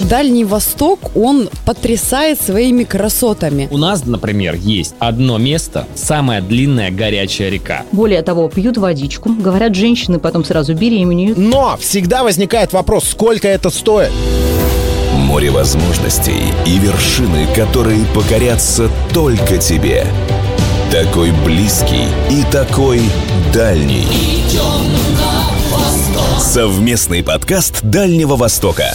Дальний Восток, он потрясает своими красотами. У нас, например, есть одно место, самая длинная горячая река. Более того, пьют водичку. Говорят, женщины потом сразу беременеют. Но всегда возникает вопрос, сколько это стоит? Море возможностей и вершины, которые покорятся только тебе. Такой близкий и такой дальний. Совместный подкаст Дальнего Востока.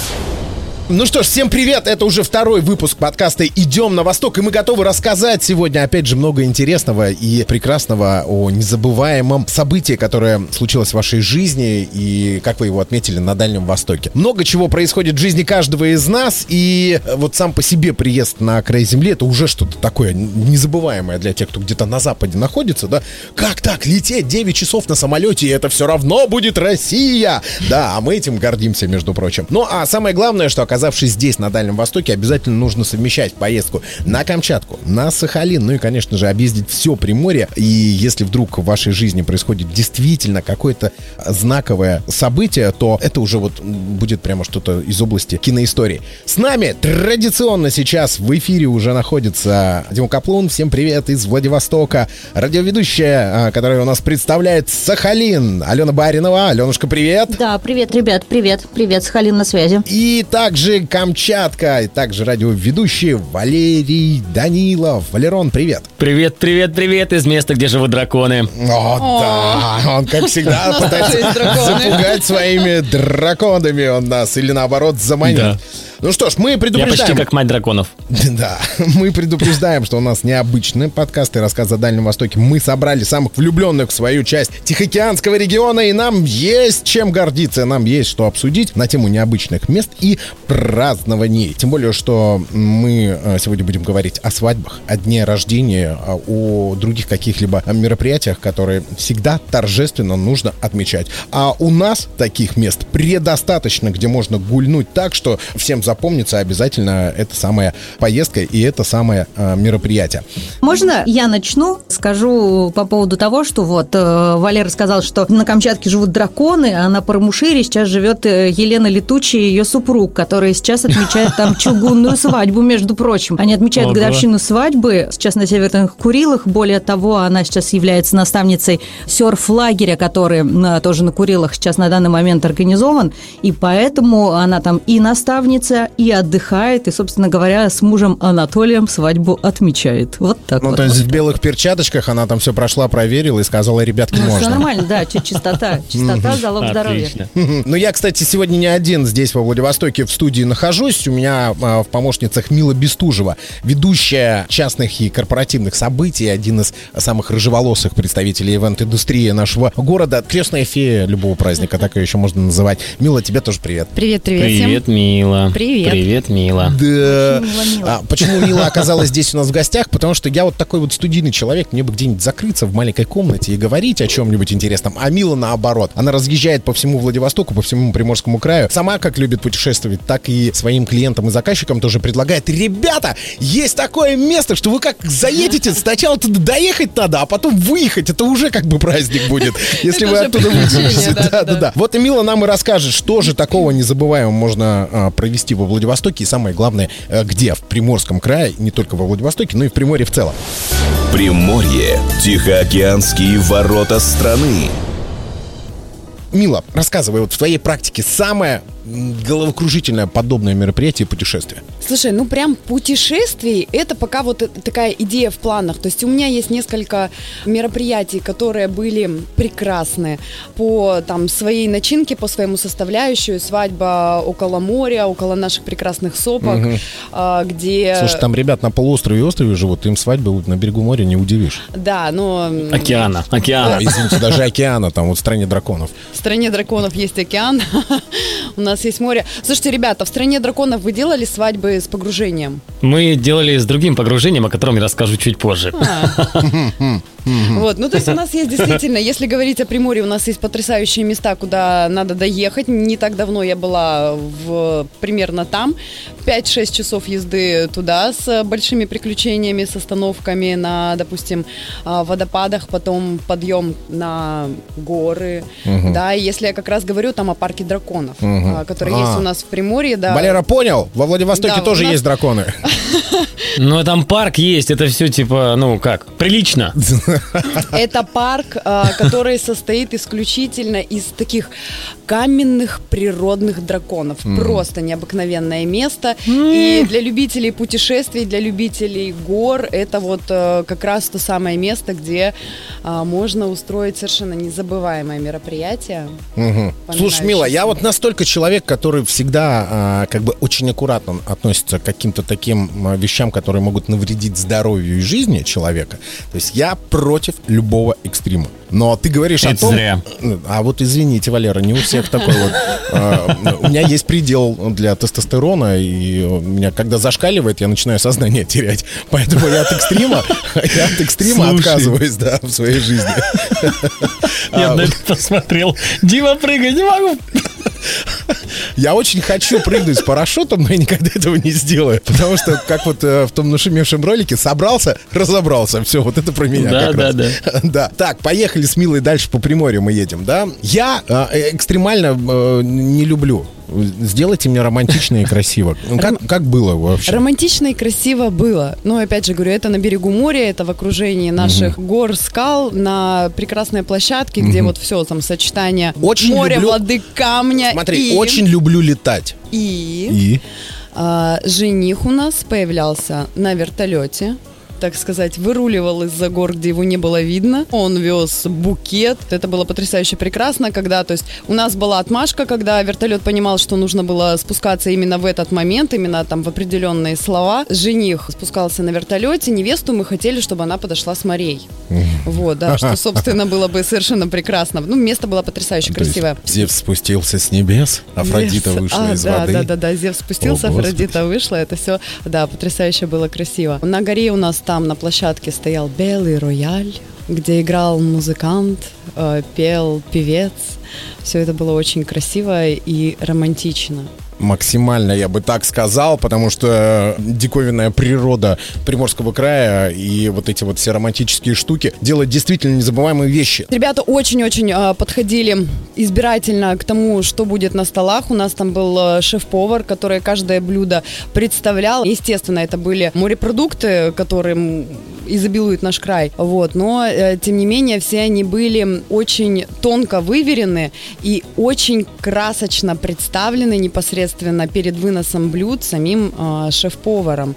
Ну что ж, всем привет! Это уже второй выпуск подкаста «Идем на восток», и мы готовы рассказать сегодня, опять же, много интересного и прекрасного о незабываемом событии, которое случилось в вашей жизни и как вы его отметили на Дальнем Востоке. Много чего происходит в жизни каждого из нас, и вот сам по себе приезд на край земли — это уже что-то такое незабываемое для тех, кто где-то на Западе находится, да? Как так, лететь 9 часов на самолете, и это все равно будет Россия! Да, а мы этим гордимся, между прочим. Ну, а самое главное, что, оказывается, оказавшись здесь, на Дальнем Востоке, обязательно нужно совмещать поездку на Камчатку, на Сахалин, ну и, конечно же, объездить все Приморье. И если вдруг в вашей жизни происходит действительно какое-то знаковое событие, то это уже вот будет прямо что-то из области киноистории. С нами традиционно сейчас в эфире уже находится Дима Каплун. Всем привет из Владивостока. Радиоведущая, а, которая у нас представляет Сахалин, Алена Баринова. Аленушка, привет. Да, привет, ребят, привет. Привет, Сахалин на связи. И также также Камчатка, и также радиоведущий Валерий Данилов. Валерон, привет. Привет, привет, привет из места, где живут драконы. О, да, он, как всегда, пытается запугать своими драконами он нас, или наоборот, заманить. Да. Ну что ж, мы предупреждаем... Я почти как мать драконов. Да, мы предупреждаем, что у нас необычные подкасты рассказ о Дальнем Востоке. Мы собрали самых влюбленных в свою часть Тихоокеанского региона, и нам есть чем гордиться, нам есть что обсудить на тему необычных мест и празднований. Тем более, что мы э, сегодня будем говорить о свадьбах, о дне рождения, о других каких-либо мероприятиях, которые всегда торжественно нужно отмечать. А у нас таких мест предостаточно, где можно гульнуть так, что всем запомнится обязательно эта самая поездка и это самое э, мероприятие. Можно я начну? Скажу по поводу того, что вот э, Валера сказал, что на Камчатке живут драконы, а на Парамушире сейчас живет Елена Летучая и ее супруг, который сейчас отмечает там чугунную свадьбу, между прочим. Они отмечают Ого. годовщину свадьбы сейчас на Северных Курилах. Более того, она сейчас является наставницей серф-лагеря, который э, тоже на Курилах сейчас на данный момент организован. И поэтому она там и наставница, и отдыхает, и, собственно говоря, с мужем Анатолием свадьбу отмечает. Вот так ну, вот. то есть в белых перчатках она там все прошла, проверила и сказала, ребятки, ну, можно. Все нормально, да, чистота. Чистота – залог здоровья. Ну, я, кстати, сегодня не один здесь, во Владивостоке, в студии нахожусь. У меня а, в помощницах Мила Бестужева, ведущая частных и корпоративных событий, один из самых рыжеволосых представителей ивент-индустрии нашего города. Крестная фея любого праздника, так ее еще можно называть. Мила, тебе тоже привет. Привет, привет. Привет, Мила. Привет. Привет. Мила. Да. А, почему Мила оказалась здесь у нас в гостях? Потому что я вот такой вот студийный человек, мне бы где-нибудь закрыться в маленькой комнате и говорить о чем-нибудь интересном. А Мила наоборот. Она разъезжает по всему Владивостоку, по всему Приморскому краю. Сама как любит путешествовать, так и своим клиентам и заказчикам тоже предлагает. Ребята, есть такое место, что вы как заедете, сначала туда доехать надо, а потом выехать. Это уже как бы праздник будет, если вы оттуда выйдете. Да, да, да. Вот и Мила нам и расскажет, что же такого незабываемого можно а, провести во Владивостоке и самое главное, э, где? В Приморском крае, не только во Владивостоке, но и в Приморье в целом. Приморье. Тихоокеанские ворота страны. Мила, рассказывай, вот в твоей практике самое головокружительное подобное мероприятие и путешествие? Слушай, ну прям путешествий, это пока вот такая идея в планах. То есть у меня есть несколько мероприятий, которые были прекрасны по там своей начинке, по своему составляющую. Свадьба около моря, около наших прекрасных сопок, угу. где... Слушай, там ребят на полуострове и острове живут, им свадьбу на берегу моря не удивишь. Да, но... Океана, океана. О, извините, даже океана, там вот в стране драконов. В стране драконов есть океан. У нас есть море. Слушайте, ребята, в стране драконов вы делали свадьбы с погружением? Мы делали с другим погружением, о котором я расскажу чуть позже. Вот, ну то есть у нас есть действительно, если говорить о Приморье, у нас есть потрясающие места, куда надо доехать. Не так давно я была в, примерно там. 5-6 часов езды туда с большими приключениями, с остановками на, допустим, а, водопадах, потом подъем на горы. Да, и если я как раз говорю там о парке драконов, а, который А. есть у нас в Приморье, да. Валера понял, во Владивостоке Да, тоже нас- есть драконы. Но там парк есть, это все типа, ну как, прилично. Это парк, а, который состоит исключительно из таких каменных природных драконов. Просто необыкновенное место. И для любителей путешествий, для любителей гор, это вот э, как раз то самое место, где а, можно устроить совершенно незабываемое мероприятие. Мгм. Слушай, Мила, я вот настолько человек, который всегда а, как бы очень аккуратно относится к каким-то таким вещам, которые могут навредить здоровью и жизни человека. То есть я против любого экстрима. Но ты говоришь о Это том... зря. А вот извините, Валера, не у всех такой вот. а, У меня есть предел для тестостерона, и у меня, когда зашкаливает, я начинаю сознание терять. Поэтому я от экстрима, я от экстрима отказываюсь, да, в своей жизни. Я на это посмотрел. Дима, прыгай, не могу. Я очень хочу прыгнуть с парашютом, но я никогда этого не сделаю. Потому что, как вот э, в том нашумевшем ролике, собрался, разобрался. Все, вот это про меня. Да, как да, раз. да. Да. Так, поехали с Милой дальше по Приморью мы едем, да? Я э, экстремально э, не люблю. Сделайте мне романтично и красиво. Ну, Как, как было вообще? Романтично и красиво было. Но, опять же говорю, это на берегу моря, это в окружении наших гор, скал, на прекрасной площадке, где вот все там сочетание Очень моря, люблю- воды, камня Смотри, и... очень люблю летать. И, И? а, жених у нас появлялся на вертолете. Так сказать, выруливал из-за гор, где его не было видно. Он вез букет. Это было потрясающе прекрасно, когда, то есть, у нас была отмашка, когда вертолет понимал, что нужно было спускаться именно в этот момент, именно там в определенные слова. Жених спускался на вертолете, невесту мы хотели, чтобы она подошла с морей. Вот, да, что, собственно, было бы совершенно прекрасно. Ну, место было потрясающе красивое. Зевс спустился с небес, Афродита вышла А, из воды. Да, да, да, Зевс спустился. Афродита вышла, это все, да, потрясающе было красиво. На горе у нас там на площадке стоял белый рояль, где играл музыкант, э, пел певец. Все это было очень красиво и романтично. Максимально, я бы так сказал, потому что диковинная природа Приморского края и вот эти вот все романтические штуки делают действительно незабываемые вещи. Ребята очень-очень э, подходили избирательно к тому, что будет на столах. У нас там был э, шеф-повар, который каждое блюдо представлял. Естественно, это были морепродукты, которым изобилует наш край. Вот. Но, э, тем не менее, все они были очень тонко выверены и очень красочно представлены непосредственно перед выносом блюд самим э, шеф-поваром.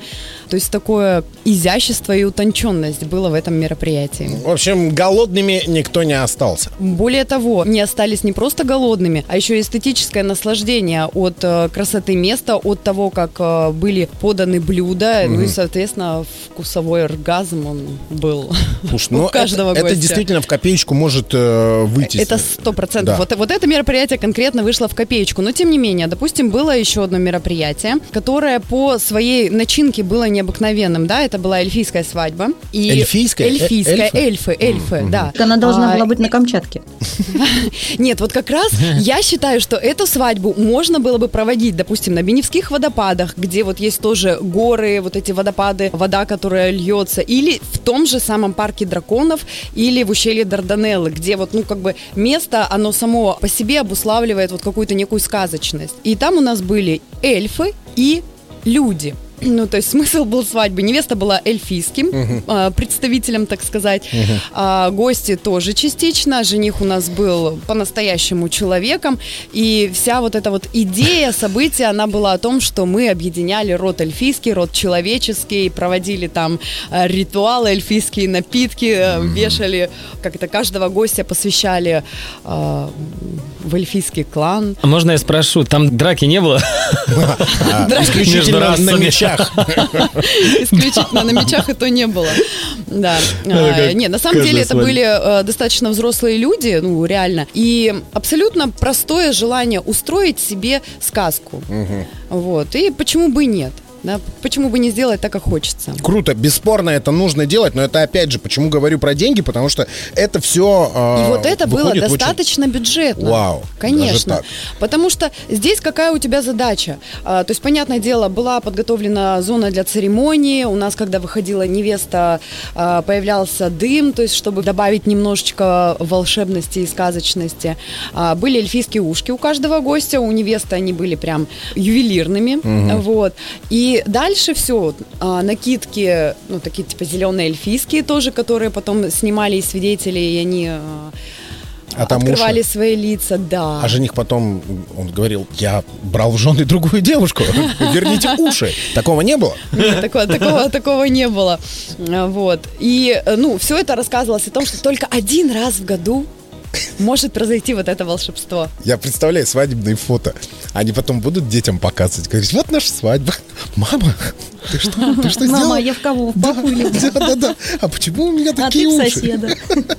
То есть такое изящество и утонченность было в этом мероприятии. В общем, голодными никто не остался. Более того, не остались не просто голодными, а еще эстетическое наслаждение от э, красоты места, от того, как э, были поданы блюда, ну и, соответственно, вкусовой оргазм он был Слушай, у ну, каждого это, это гостя. действительно в копеечку может э, выйти. Это сто процентов. Да. Вот, вот это мероприятие конкретно вышло в копеечку. Но тем не менее, допустим, было еще одно мероприятие, которое по своей начинке было необыкновенным. Да, это была эльфийская свадьба. И Эльфийская? Э- Эльфийская, эльфы? эльфы, эльфы, да. Она должна А, была быть на Камчатке. Нет, вот как раз я считаю, что эту свадьбу можно было бы проводить, допустим, на Беневских водопадах, где вот есть тоже горы, вот эти водопады, вода, которая льется, или в том же самом парке драконов, или в ущелье Дарданеллы, где вот, ну, как бы место, оно само по себе обуславливает вот какую-то некую сказочность. И там у нас были эльфы и люди. Ну, то есть смысл был свадьбы. Невеста была эльфийским а, представителем, так сказать. А, гости тоже частично. Жених у нас был по-настоящему человеком. И вся вот эта вот идея события, она была о том, что мы объединяли род эльфийский, род человеческий, проводили там а, ритуалы, эльфийские напитки, а, вешали, как это, каждого гостя посвящали а, в эльфийский клан. А можно я спрошу, там драки не было? Драки исключительно между на мечах. Исключительно на мечах и то не было. Да. А, Нет, на самом деле это были э, достаточно взрослые люди, ну, реально. И абсолютно простое желание устроить себе сказку. Вот. И почему бы и нет? Да? Почему бы не сделать так, как хочется? Круто, бесспорно, это нужно делать, но это опять же, почему говорю про деньги, потому что это все. И вот это было достаточно очень... бюджетно. Вау. Конечно. Потому что здесь какая у тебя задача? А, то есть, понятное дело, была подготовлена зона для церемонии. У нас, когда выходила невеста, а, появлялся дым, то есть, чтобы добавить немножечко волшебности и сказочности. А, были эльфийские ушки у каждого гостя, у невесты они были прям ювелирными. Угу. Вот. И дальше все, а, накидки, ну, такие типа зеленые эльфийские тоже, которые потом снимали и свидетели, и они а, а там открывали уши? свои лица, да. А жених потом, он говорил, я брал в жены другую девушку, верните уши. Такого не было? Нет, такого, такого, такого не было. Вот. И, ну, все это рассказывалось о том, что только один раз в году может произойти вот это волшебство. Я представляю свадебные фото. Они потом будут детям показывать. Говорить, вот наша свадьба. Мама, ты что, ты что сделала? Мама, я в кого? В да, да, да, да. А почему у меня такие а соседа.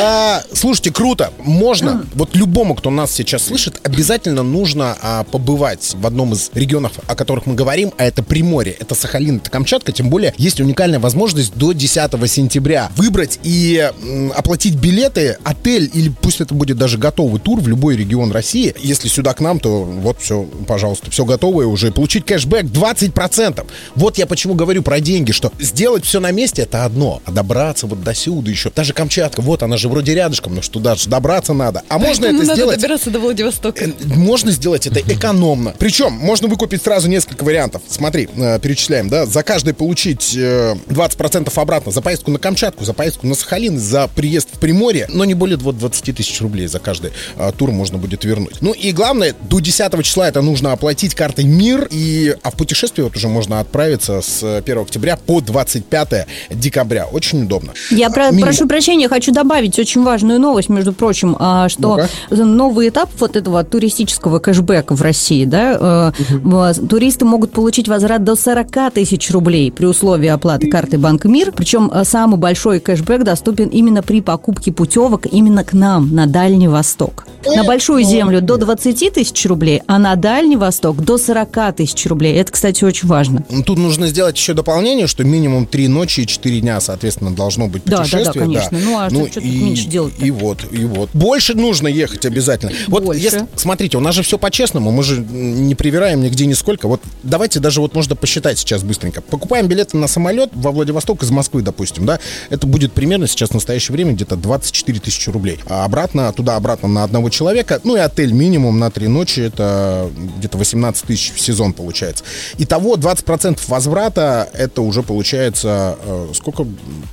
А, слушайте, круто. Можно, вот любому, кто нас сейчас слышит, обязательно нужно а, побывать в одном из регионов, о которых мы говорим, а это Приморье, это Сахалин, это Камчатка. Тем более, есть уникальная возможность до 10 сентября выбрать и м, оплатить билеты, отель или пусть это будет даже готовый тур в любой регион России. Если сюда к нам, то вот все, пожалуйста, все готовое уже. Получить кэшбэк 20%. Вот я почему говорю про деньги, что сделать все на месте это одно, а добраться вот до сюда еще. Даже Камчатка, вот она же вроде рядышком, но что даже добраться надо. А можно это надо сделать... добираться до Владивостока. Э, можно сделать это экономно. Причем можно выкупить сразу несколько вариантов. Смотри, э, перечисляем, да, за каждый получить 20% э, обратно за поездку на Камчатку, за поездку на Сахалин, за приезд в Приморье, но не более вот 20 тысяч рублей за каждый тур можно будет вернуть. Ну и главное, до 10 числа это нужно оплатить картой МИР, и, а в путешествие вот уже можно отправиться с 1 октября по 25 декабря. Очень удобно. Я про, прошу прощения, хочу добавить очень важную новость, между прочим, а, что ну новый этап вот этого туристического кэшбэка в России, да, угу. туристы могут получить возврат до 40 тысяч рублей при условии оплаты карты Банка Мир. Причем э, самый большой кэшбэк доступен именно при покупке путевок именно к нам, на Дальний Восток. На Большую Землю до 20 тысяч рублей, а на Дальний Восток до 40 тысяч рублей. Это, кстати, очень важно. Тут нужно сделать еще дополнение, что минимум 3 ночи и 4 дня, соответственно, должно быть путешествие. Да, да, да, конечно. Да. Ну, а ну, что, и, меньше делать И вот, и вот. Больше нужно ехать обязательно. Вот, Больше. Если, смотрите, у нас же все по-честному, мы же не привираем нигде нисколько. Вот давайте даже вот можно посчитать сейчас быстренько. Покупаем билеты на самолет во Владивосток из Москвы, допустим, да, это будет примерно сейчас в настоящее время где-то 24 тысячи рублей. А обратно, туда-обратно на одного человека, ну и отель минимум на три ночи, это где-то 18 тысяч в сезон получается. Итого 20% возврата, это уже получается, э, сколько,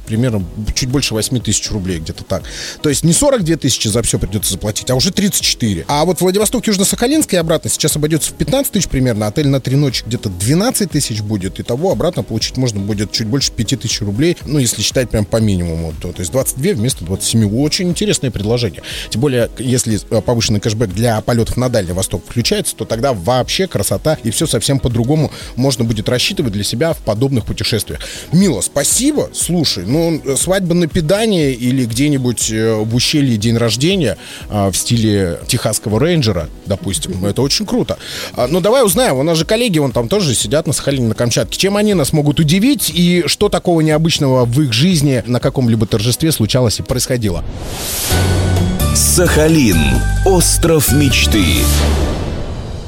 примерно, чуть больше 8 тысяч рублей, где-то так. То есть не 42 тысячи за все придется заплатить, а уже 34. А вот Владивосток, Южно-Сахалинск и обратно сейчас обойдется в 15 тысяч примерно, отель на три ночи где-то 12 тысяч будет, и того обратно получить можно будет чуть больше 5 тысяч рублей, ну, если считать прям по минимуму, то, то есть 22 вместо 27. Очень интересное предложение. Тем более, если э, повышенный кэшбэк для полетов на Дальний Восток включается, то тогда вообще красота и все совсем по-другому можно будет рассчитывать для себя в подобных путешествиях. Мила, спасибо. Слушай, ну, свадьба на педане или где-нибудь э, в ущелье день рождения а, в стиле техасского рейнджера, допустим, это очень круто. А, но давай узнаем, у нас же коллеги, вон там тоже сидят на Сахалине, на Камчатке. Чем они нас могут удивить и что такого необычного в их жизни на каком-либо торжестве случалось и происходило? Сахалин. Остров мечты.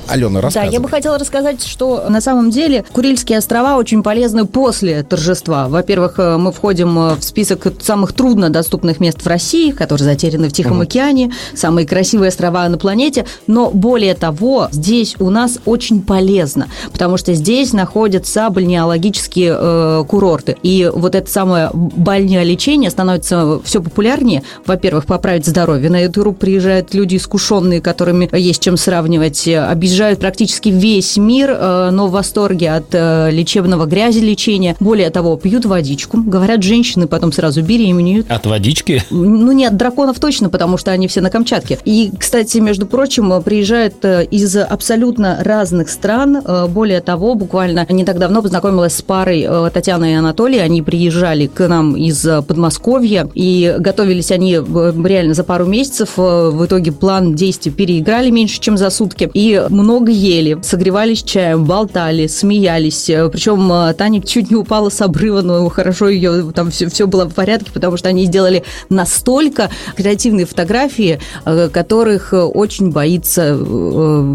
Алена, рассказывай. Да, я бы хотела рассказать, что на самом деле Курильские острова очень полезны после торжества. Во-первых, э, мы входим э, в список самых труднодоступных мест в России, которые затеряны в Тихом угу. океане, самые красивые острова на планете, но более того, здесь у нас очень полезно, потому что здесь находятся бальнеологические э, курорты. И вот это самое бальнеолечение становится все популярнее. Во-первых, поправить здоровье. На эту группу приезжают люди искушенные, которыми есть чем сравнивать, объезжают объезжают практически весь мир, э, но в восторге от э, лечебного грязи лечения. Более того, пьют водичку. Говорят, женщины потом сразу беременеют. От водички? Ну, не от драконов точно, потому что они все на Камчатке. И, кстати, между прочим, приезжают э, из абсолютно разных стран. Более того, буквально не так давно познакомилась с парой Татьяна и Анатолий. Они приезжали к нам из Подмосковья, и готовились они реально за пару месяцев. В итоге план действий переиграли меньше, чем за сутки. И много много ели, согревались чаем, болтали, смеялись. Э, Причем э, Таня чуть не упала с обрыва, но хорошо ее там все, все было в порядке, потому что они сделали настолько креативные фотографии, э, которых очень боится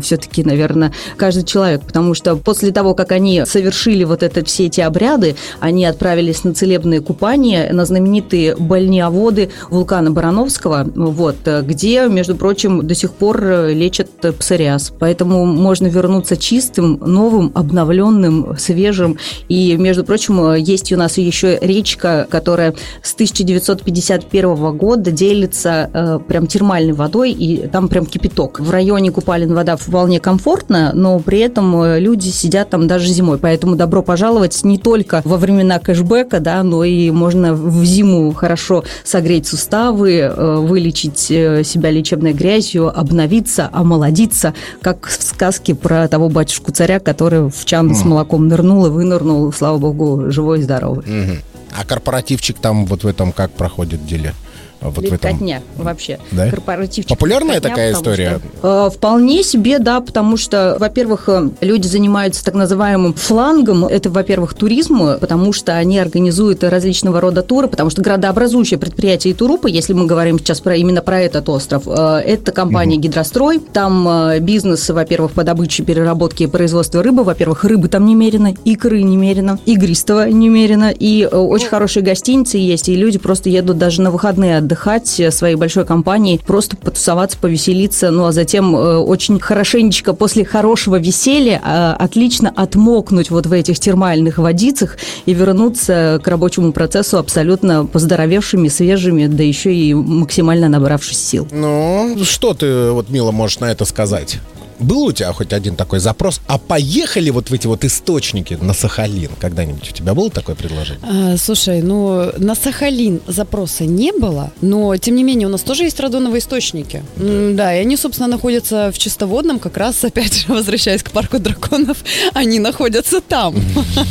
все-таки, наверное, каждый человек, потому что после того, как они совершили вот это, все эти обряды, они отправились на целебные купания, на знаменитые больнеоводы вулкана Барановского, вот, где, между прочим, до сих пор лечат псориаз. Поэтому можно вернуться чистым, новым, обновленным, свежим. И, между прочим, есть у нас еще речка, которая с 1951 года делится э, прям термальной водой, и там прям кипяток. В районе Купалин вода вполне комфортная, но при этом э, люди сидят там даже зимой. Поэтому добро пожаловать не только во времена кэшбэка, да, но и можно в зиму хорошо согреть суставы, э, вылечить э, себя лечебной грязью, обновиться, омолодиться, как в сказке про того батюшку-царя, который в чан с молоком нырнул и вынырнул, слава богу, живой и здоровый. Мгм. А корпоративчик там вот в этом как проходит деле? Вот в этом. Легкотня вообще. Да? Корпоративчик. Популярная легкотня, такая история? что, э, вполне себе, да, потому что, во-первых, э, люди занимаются так называемым флангом. Это, во-первых, туризм, потому что они организуют различного рода туры, потому что градообразующее предприятие Турупа, если мы говорим сейчас про именно про этот остров, э, это компания Гидрострой. Там э, бизнес, во-первых, по добыче, переработке и производству рыбы. Во-первых, рыбы там немерено, икры немерено, игристого немерено, и э, очень хорошие гостиницы есть, и люди просто едут даже на выходные отдыхать э, своей большой компанией, просто потусоваться, повеселиться, ну а затем э, очень хорошенечко после хорошего веселья э, отлично отмокнуть вот в этих термальных водицах и вернуться к рабочему процессу абсолютно поздоровевшими, свежими, да еще и максимально набравшись сил. Ну, что ты, вот, Мила, можешь на это сказать? Был у тебя хоть один такой запрос? А поехали вот в эти вот источники на Сахалин когда-нибудь? У тебя было такое предложение? А, слушай, ну на Сахалин запроса не было, но тем не менее у нас тоже есть радоновые источники. М, Да, и они, собственно, находятся в чистоводном, как раз, опять же, возвращаясь к парку драконов, они находятся там.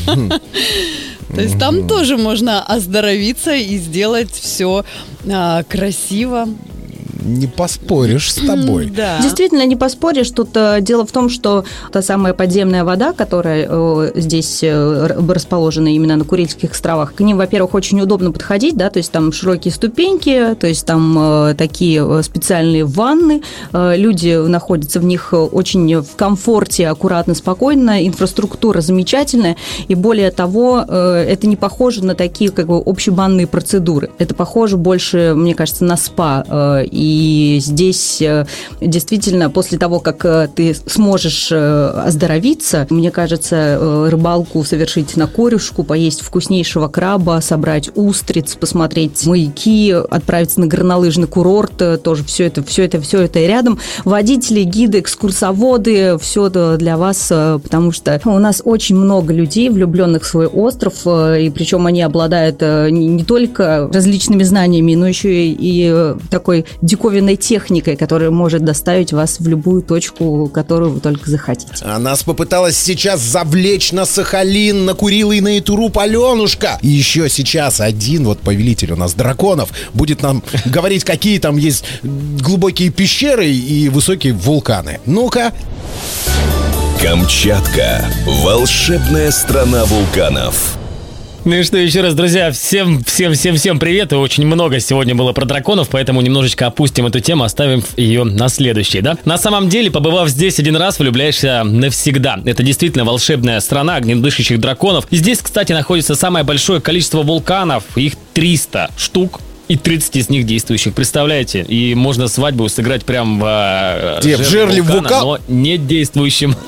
То есть там тоже можно оздоровиться и сделать все красиво. Не поспоришь с тобой. Да. Действительно, не поспоришь. Тут э, дело в том, что та самая подземная вода, которая э, здесь э, расположена именно на Курильских островах, к ним, во-первых, очень удобно подходить, да, то есть там широкие ступеньки, то есть там такие специальные ванны, люди находятся в них очень в комфорте, аккуратно, спокойно, инфраструктура замечательная, и более того, это не похоже на такие как бы общебанные процедуры. Это похоже больше, мне кажется, на спа. э, И здесь э, действительно после того, как э, ты сможешь э, оздоровиться, мне кажется, рыбалку совершить на корюшку, поесть вкуснейшего краба, собрать устриц, посмотреть маяки, отправиться на горнолыжный курорт, тоже все это, все это, все это рядом. Водители, гиды, экскурсоводы, все это для вас, потому что у нас очень много людей, влюбленных в свой остров, и причем они обладают не только различными знаниями, но еще и, такой диковинной техникой, которая может доставить вас в любую точку, которую вы только захотите. А нас попыталась сейчас завлечь на Сахалин, на Курилы и на Итуруп Аленушка. И еще сейчас один вот повелитель у нас драконов будет нам говорить, какие там есть глубокие пещеры и высокие вулканы. Ну-ка. Камчатка. Волшебная страна вулканов. Ну и что, еще раз, друзья, всем, всем, всем, всем привет. И очень много сегодня было про драконов, поэтому немножечко опустим эту тему, оставим ее на следующий, да? На самом деле, побывав здесь один раз, влюбляешься навсегда. Это действительно волшебная страна огнедышащих драконов. И здесь, кстати, находится самое большое количество вулканов. Их 300 штук. И 30 из них действующих, представляете? И можно свадьбу сыграть прям в, э, Где, в жерле вулкана, вулкана? но не действующим.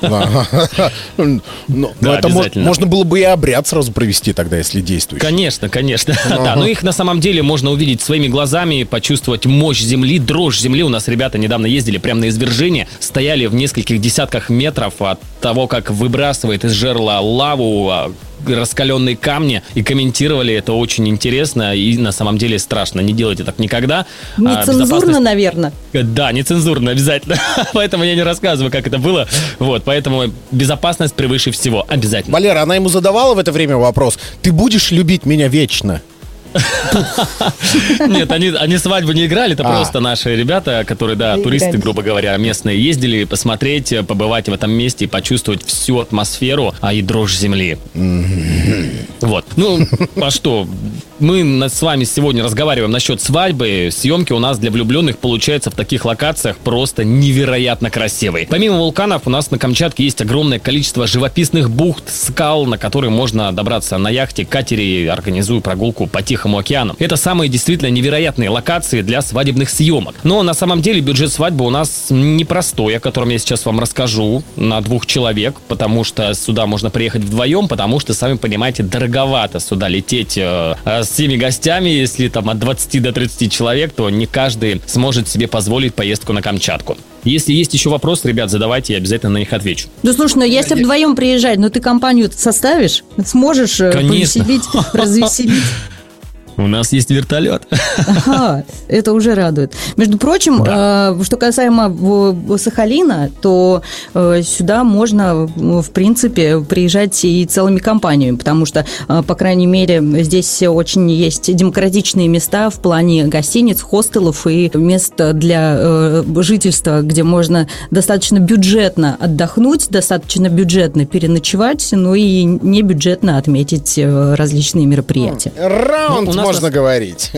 Ну, ну, Да, это можно было бы и обряд сразу провести тогда, если действующий. Конечно, конечно. Да, но их на самом деле можно увидеть своими глазами, почувствовать мощь земли, дрожь земли. У нас ребята недавно ездили прямо на извержение, стояли в нескольких десятках метров от того, как выбрасывает из жерла лаву, а, раскаленные камни и комментировали это очень интересно и на самом деле страшно. Не делайте так никогда. А, Нецензурно, безопасность- наверное. Да, нецензурно обязательно. поэтому я не рассказываю, как это было. Вот, поэтому безопасность превыше всего. Обязательно. Валера, она ему задавала в это время вопрос, ты будешь любить меня вечно? Нет, они, они свадьбу не играли, это А. просто наши ребята, которые, да, туристы, грубо говоря, местные, ездили посмотреть, э, побывать в этом месте и почувствовать всю атмосферу, а и дрожь земли. Вот. Ну, а что? Мы с вами сегодня разговариваем насчет свадьбы. Съемки у нас для влюбленных получаются в таких локациях просто невероятно красивые. Помимо вулканов, у нас на Камчатке есть огромное количество живописных бухт, скал, на которые можно добраться на яхте, катере, организуя прогулку по Тихому океану. Это самые действительно невероятные локации для свадебных съемок. Но на самом деле бюджет свадьбы у нас непростой, о котором я сейчас вам расскажу, на двух человек, потому что сюда можно приехать вдвоем, потому что, сами понимаете, дороговато сюда лететь э, э, с всеми гостями, если там от 20 до 30 человек, то не каждый сможет себе позволить поездку на Камчатку. Если есть еще вопросы, ребят, задавайте, я обязательно на них отвечу. Да слушай, ну если вдвоем приезжать, ну ты компанию составишь, сможешь э, Конечно. повеселить, развеселить. У нас есть вертолет. Ага, это уже радует. Между прочим, э, что касаемо в- Сахалина, то э, сюда можно, э, в принципе, приезжать и целыми компаниями, потому что, э, по крайней мере, здесь очень есть демократичные места в плане гостиниц, хостелов и мест для э, жительства, где можно достаточно бюджетно отдохнуть, достаточно бюджетно переночевать, ну и не бюджетно отметить э, различные мероприятия. Раунд Ну, у нас можно на- говорить.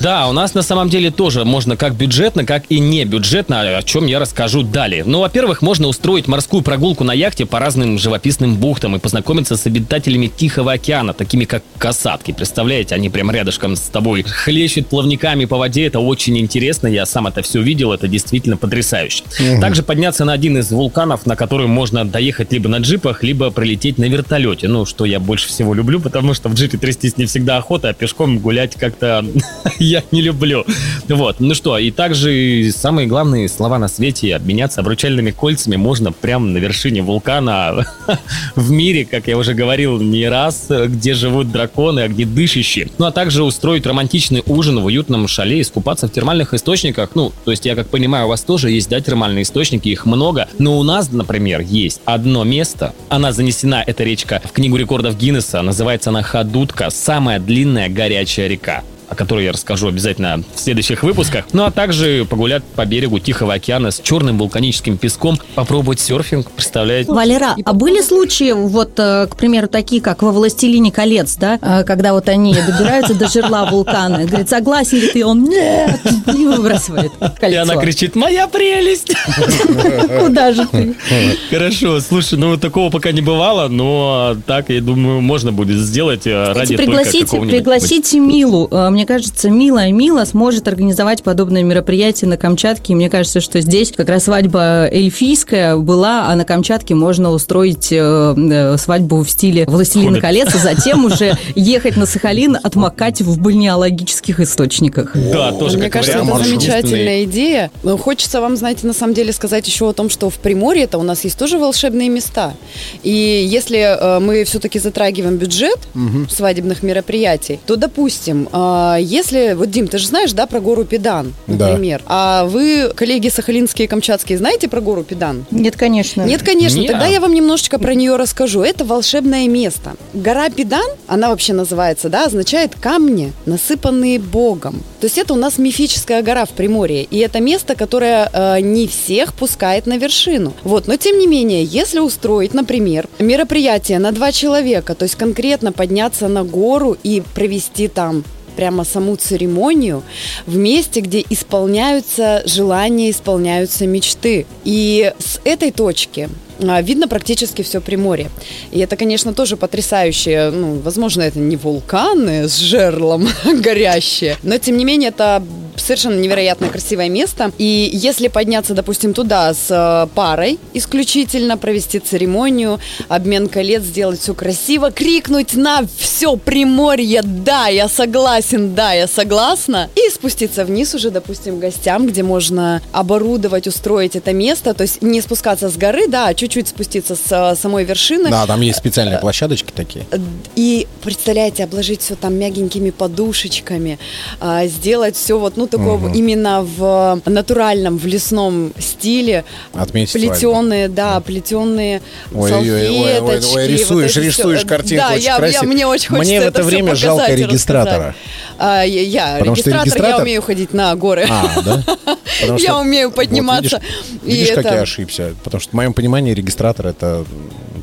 Да, у нас на самом деле тоже можно как бюджетно, как и не бюджетно, о чем я расскажу далее. Ну, во-первых, можно устроить морскую прогулку на яхте по разным живописным бухтам и познакомиться с обитателями Тихого океана, такими как касатки. Представляете, они прям рядышком с тобой хлещут плавниками по воде. Это очень интересно. Я сам это все видел. Это действительно потрясающе. Также подняться на один из вулканов, на который можно доехать либо на джипах, либо прилететь на вертолете. Ну, что я больше всего люблю, потому что в джипе трястись не всегда охота, а пешком гулять как-то я не люблю. Вот. Ну что, и также самые главные слова на свете обменяться обручальными кольцами можно прямо на вершине вулкана в мире, как я уже говорил не раз, где живут драконы, а где дышащие. Ну а также устроить романтичный ужин в уютном шале, искупаться в термальных источниках. Ну, то есть я как понимаю, у вас тоже есть, да, термальные источники, их много. Но у нас, например, есть одно место. Она занесена, эта речка, в книгу рекордов Гиннесса. Называется она Хадутка, самая длинная горячая река о которой я расскажу обязательно в следующих выпусках. Ну а также погулять по берегу Тихого океана с черным вулканическим песком, попробовать серфинг, представляете? Валера, а были случаи, вот, э, к примеру, такие, как во «Властелине колец», да, э, когда вот они добираются до жерла вулкана, и говорит, согласен ли ты? Он, нет, и выбрасывает И кольцо. она кричит, моя прелесть! Куда же ты? Хорошо, слушай, ну такого пока не бывало, но так, я думаю, можно будет сделать э, ради только пригласите, какого-нибудь... пригласите Милу. Э, Мне кажется, Мила Мила сможет организовать подобное мероприятие на Камчатке. И мне кажется, что здесь как раз свадьба эльфийская была, а на Камчатке можно устроить э, э, свадьбу в стиле «Властелина Ходит. колец», а затем уже ехать на Сахалин, отмокать в бальнеологических источниках. Да, тоже Мне кажется, это замечательная идея. Но хочется вам, знаете, на самом деле сказать еще о том, что в Приморье это у нас есть тоже волшебные места. И если э, мы все-таки затрагиваем бюджет свадебных мероприятий, то, допустим, э, если... Вот, Дим, ты же знаешь, да, про гору Педан, Да. например. А вы, коллеги сахалинские и камчатские, знаете про гору Педан? Нет, конечно. Нет, конечно. Не. Тогда я вам немножечко про нее расскажу. Это волшебное место. Гора Педан, она вообще называется, да, означает камни, насыпанные Богом. То есть это у нас мифическая гора в Приморье. И это место, которое э, не всех пускает на вершину. Вот. Но тем не менее, если устроить, например, мероприятие на два человека, то есть конкретно подняться на гору и провести там прямо саму церемонию в месте, где исполняются желания, исполняются мечты. И с этой точки видно практически все Приморье. И это, конечно, тоже потрясающе. Ну, возможно, это не вулканы с жерлом горящие, но, тем не менее, это совершенно невероятно красивое место. И если подняться, допустим, туда с э, парой исключительно, провести церемонию, обмен колец, сделать все красиво, крикнуть на все Приморье «Да, я согласен, да, я согласна!» и спуститься вниз уже, допустим, гостям, где можно оборудовать, устроить это место, то есть не спускаться с горы, да, а чуть чуть-чуть спуститься с э, самой вершины. Да, там есть специальные площадочки такие. И представляете, обложить все там мягенькими подушечками, а, сделать все вот, ну, такого Мгм. именно в натуральном, в лесном стиле. Отметить. Плетеные, да, плетеные Ой, ой, ой, ой, ой, салфеточки. ой, рисуешь, вот это рисуешь картинку Да, очень я, я- красиво. мне очень хочется Мне в это всё время жалко регистратора. А, я, я Потому что регистратор, я регистратор- умею ходить на горы. А, да? Потому Я что- умею вот подниматься. видишь, И видишь, как это- я ошибся. Потому что в моем понимании регистратор это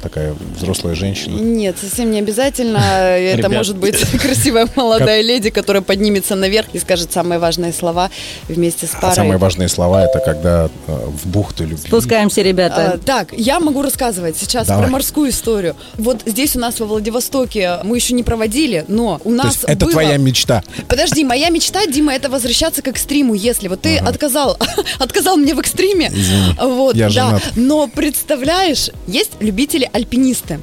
такая взрослая женщина. Нет, совсем не обязательно. Это может быть красивая молодая леди, которая поднимется наверх и скажет самые важные слова вместе с А парой. самые важные слова это когда э, в бухту любви. Спускаемся, А, ребята. так, я могу рассказывать сейчас про морскую историю. Вот здесь у нас во Владивостоке мы еще не проводили, но у нас это твоя мечта. Подожди, моя мечта, Дима, это возвращаться к экстриму, если вот ты отказал, отказал мне в экстриме. Вот, да. Но представляешь, есть любители-альпинисты.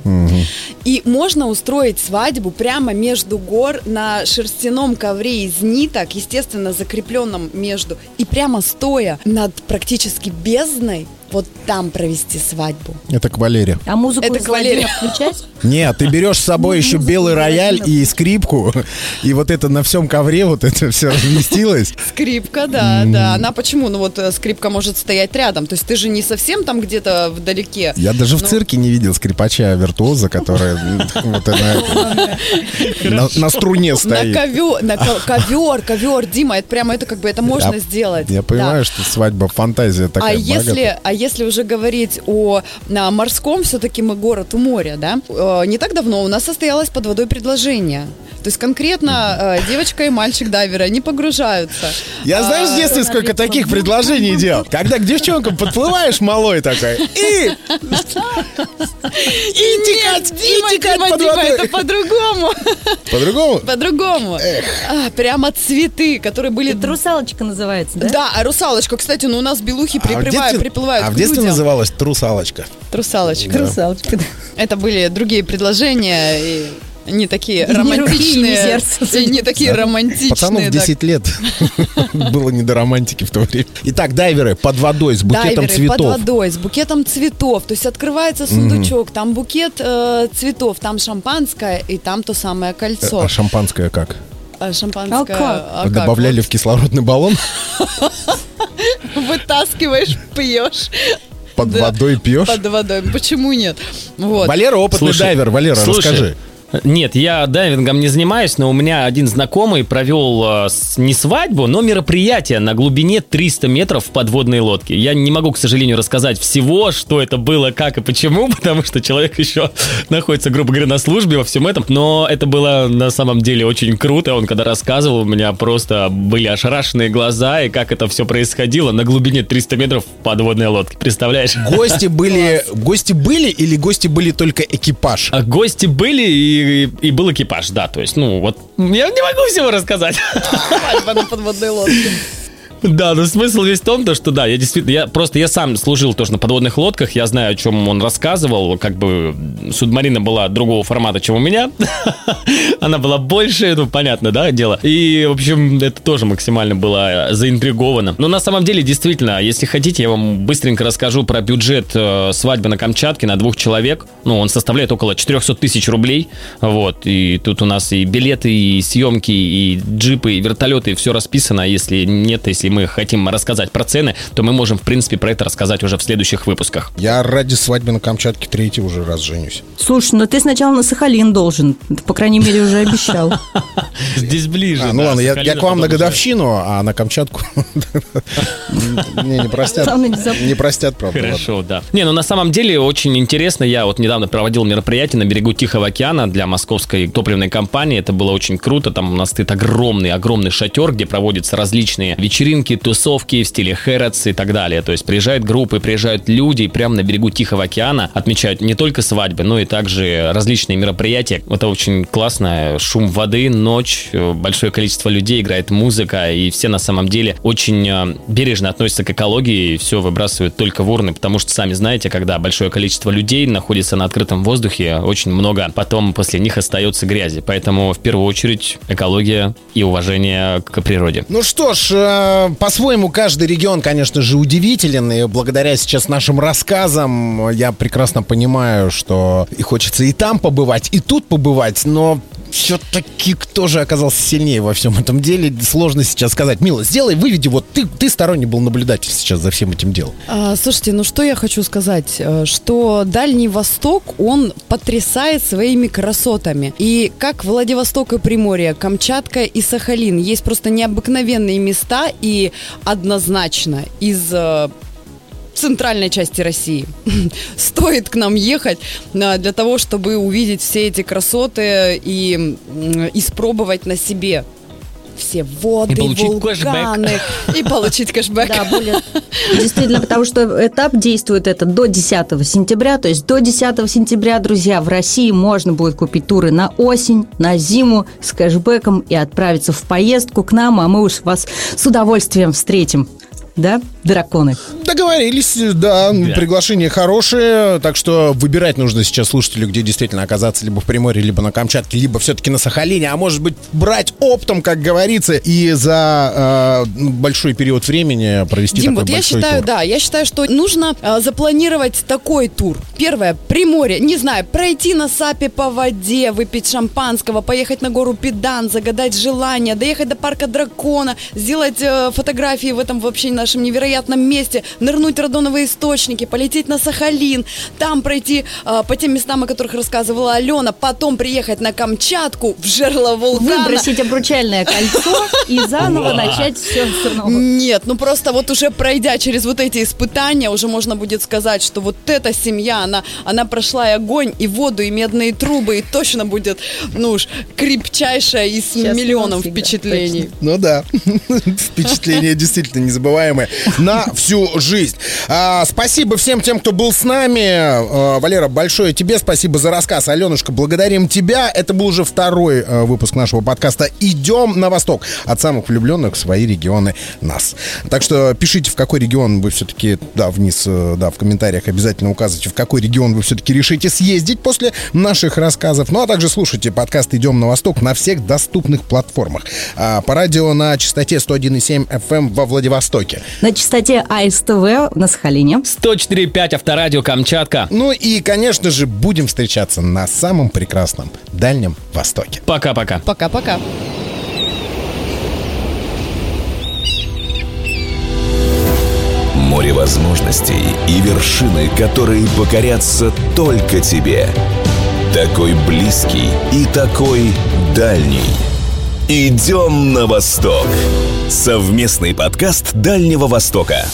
И можно устроить свадьбу прямо между гор на шерстяном ковре из ниток, естественно, закрепленном между, и прямо стоя над практически бездной, вот там провести свадьбу. Это кавалерия. А музыку это кавалерия. Владимира включать? Нет, ты берешь с собой еще Музыку белый рояль и скрипку, и вот это на всем ковре вот это все разместилось. Скрипка, да, да. Она почему? Ну вот э, скрипка может стоять рядом. То есть ты же не совсем там где-то вдалеке. Я даже в Ну, цирке не видел скрипача-виртуоза, который м, вот на- струне стоит. ковер, на ко- ковер, ковер, Дима, это прямо это как бы это можно сделать. Я понимаю, что свадьба фантазия А такая богатая. если, а если уже говорить о на морском, все-таки мы город у моря, да? Э, не так давно у нас состоялось под водой предложение. То есть конкретно э, девочка и мальчик дайвера не погружаются. Я знаешь, в А, детстве сколько таких предложений делал? Когда к девчонкам подплываешь малой такой, и... И текать, и Дима, текать под водой. это по-другому. По-другому? По-другому. А, прямо цветы, которые были... Это русалочка называется, да? Да, а русалочка, кстати, ну у нас белухи А в приплывают, А в детстве людям. называлась трусалочка. Трусалочка. Русалочка, да. Это были другие предложения и не такие И руки, романтичные. сердца. И не такие романтичные. Пацану в так. 10 лет было не до романтики в то время. Итак, дайверы под водой с букетом Дайверы под цветов. водой с букетом цветов. То есть открывается сундучок, там букет э, цветов, там шампанское и там то самое кольцо. А шампанское как? А шампанское. А как? а как? Добавляли в кислородный баллон, Вытаскиваешь, пьешь. под Да. водой пьешь. Под водой. Почему нет? Вот. Валера опытный Слушай, дайвер. Валера, слушай, расскажи. Нет, я дайвингом не занимаюсь, но у меня один знакомый провел э, не свадьбу, но мероприятие на глубине 300 метров в подводной лодке. Я не могу, к сожалению, рассказать всего, что это было, как и почему, потому что человек еще находится, грубо говоря, на службе во всем этом. Но это было на самом деле очень круто. Он когда рассказывал, у меня просто были ошарашенные глаза, и как это все происходило на глубине 300 метров в подводной лодке. Представляешь? Гости были, гости были или гости были только экипаж? А гости были и, и- был экипаж, да, то есть, ну, вот, я не могу всего рассказать. Подводной лодке. Да, но смысл весь в том, то, что да, я действительно, я просто, я сам служил тоже на подводных лодках, я знаю, о чем он рассказывал, как бы субмарина была другого формата, чем у меня, она была больше, ну, понятно, да, дело, и, в общем, это тоже максимально было заинтриговано. Но на самом деле, действительно, если хотите, я вам быстренько расскажу про бюджет э, свадьбы на Камчатке на двух человек, ну, он составляет около 400 тысяч рублей, вот, и тут у нас и билеты, и съемки, и джипы, и вертолеты, и все расписано, если нет, если мы хотим рассказать про цены, то мы можем, в принципе, про это рассказать уже в следующих выпусках. Я ради свадьбы на Камчатке третий уже раз женюсь. Слушай, ну ты сначала на Сахалин должен. Ты, по крайней мере, уже обещал. Здесь ближе. А, ну ладно, я, к вам на годовщину, а на Камчатку не, не простят. Не простят, правда. Хорошо, да. Не, ну на самом деле очень интересно. Я вот недавно проводил мероприятие на берегу Тихого океана для московской топливной компании. Это было очень круто. Там у нас стоит огромный, огромный шатер, где проводятся различные вечеринки, тусовки в стиле Хэротс и так далее. То есть приезжают группы, приезжают люди и прямо на берегу Тихого океана отмечают не только свадьбы, но и также различные мероприятия. Это очень классно. Шум воды, ночь, большое количество людей, играет музыка, и все на самом деле очень э, бережно относятся к экологии и все выбрасывают только в урны, потому что сами знаете, когда большое количество людей находится на открытом воздухе, очень много потом после них остается грязи. Поэтому в первую очередь экология и уважение к природе. Ну что ж, э, по-своему каждый регион, конечно же, удивителен, и благодаря сейчас нашим рассказам я прекрасно понимаю, что и хочется и там побывать, и тут побывать, но все-таки кто же оказался сильнее во всем этом деле, сложно сейчас сказать. Мила, сделай, выведи, вот ты, ты сторонний был наблюдатель сейчас за всем этим делом. А, слушайте, ну что я хочу сказать, э, что Дальний Восток, он потрясает своими красотами. И как Владивосток и Приморье, Камчатка и Сахалин, есть просто необыкновенные места и однозначно из э, центральной части России. Стоит к нам ехать а, для того, чтобы увидеть все эти красоты и испробовать на себе все воды, и вулканы кэшбэк. и получить кэшбэк. Да, более... Действительно, потому что этап действует это до 10 сентября, то есть до 10 сентября, друзья, в России можно будет купить туры на осень, на зиму с кэшбэком и отправиться в поездку к нам, а мы уж вас с удовольствием встретим да, драконы? Договорились, да, да. Приглашение хорошее, так что выбирать нужно сейчас слушателю, где действительно оказаться либо в Приморье, либо на Камчатке, либо все-таки на Сахалине, а может быть брать оптом, как говорится, и за э, большой период времени провести Дим, такой вот я считаю, тур. да, я считаю, что нужно э, запланировать такой тур. Первое, Приморье, не знаю, пройти на САПе по воде, выпить шампанского, поехать на гору Педан, загадать желание, доехать до парка Дракона, сделать э, фотографии в этом вообще нашем невероятном месте, нырнуть в радоновые источники, полететь на Сахалин, там пройти э, по тем местам, о которых рассказывала Алена, потом приехать на Камчатку, в жерло вулкана. Выбросить обручальное кольцо и заново начать все снова. Нет, ну просто вот уже пройдя через вот эти испытания, уже можно будет сказать, что вот эта семья, она, она прошла и огонь, и воду, и медные трубы, и точно будет, ну уж, крепчайшая из Сейчас миллионов впечатлений. Точно. Ну да, впечатление действительно незабываемое незабываемые на всю жизнь. А, спасибо всем тем, кто был с нами. А, Валера, большое тебе спасибо за рассказ. Аленушка, благодарим тебя. Это был уже второй а, выпуск нашего подкаста «Идем на восток». От самых влюбленных в свои регионы нас. Так что пишите, в какой регион вы все-таки, да, вниз, э, да, в комментариях обязательно указывайте, в какой регион вы все-таки решите съездить после наших рассказов. Ну, а также слушайте подкаст «Идем на восток» на всех доступных платформах. По радио на частоте 101,7 FM эм во Владивостоке. На АСТВ на Сахалине. 104.5 Авторадио Камчатка. Ну и, конечно же, будем встречаться на самом прекрасном Дальнем Востоке. Пока-пока. Пока-пока. Море возможностей и вершины, которые покорятся только тебе. Такой близкий и такой дальний. Идем на восток. Совместный подкаст Дальнего Востока.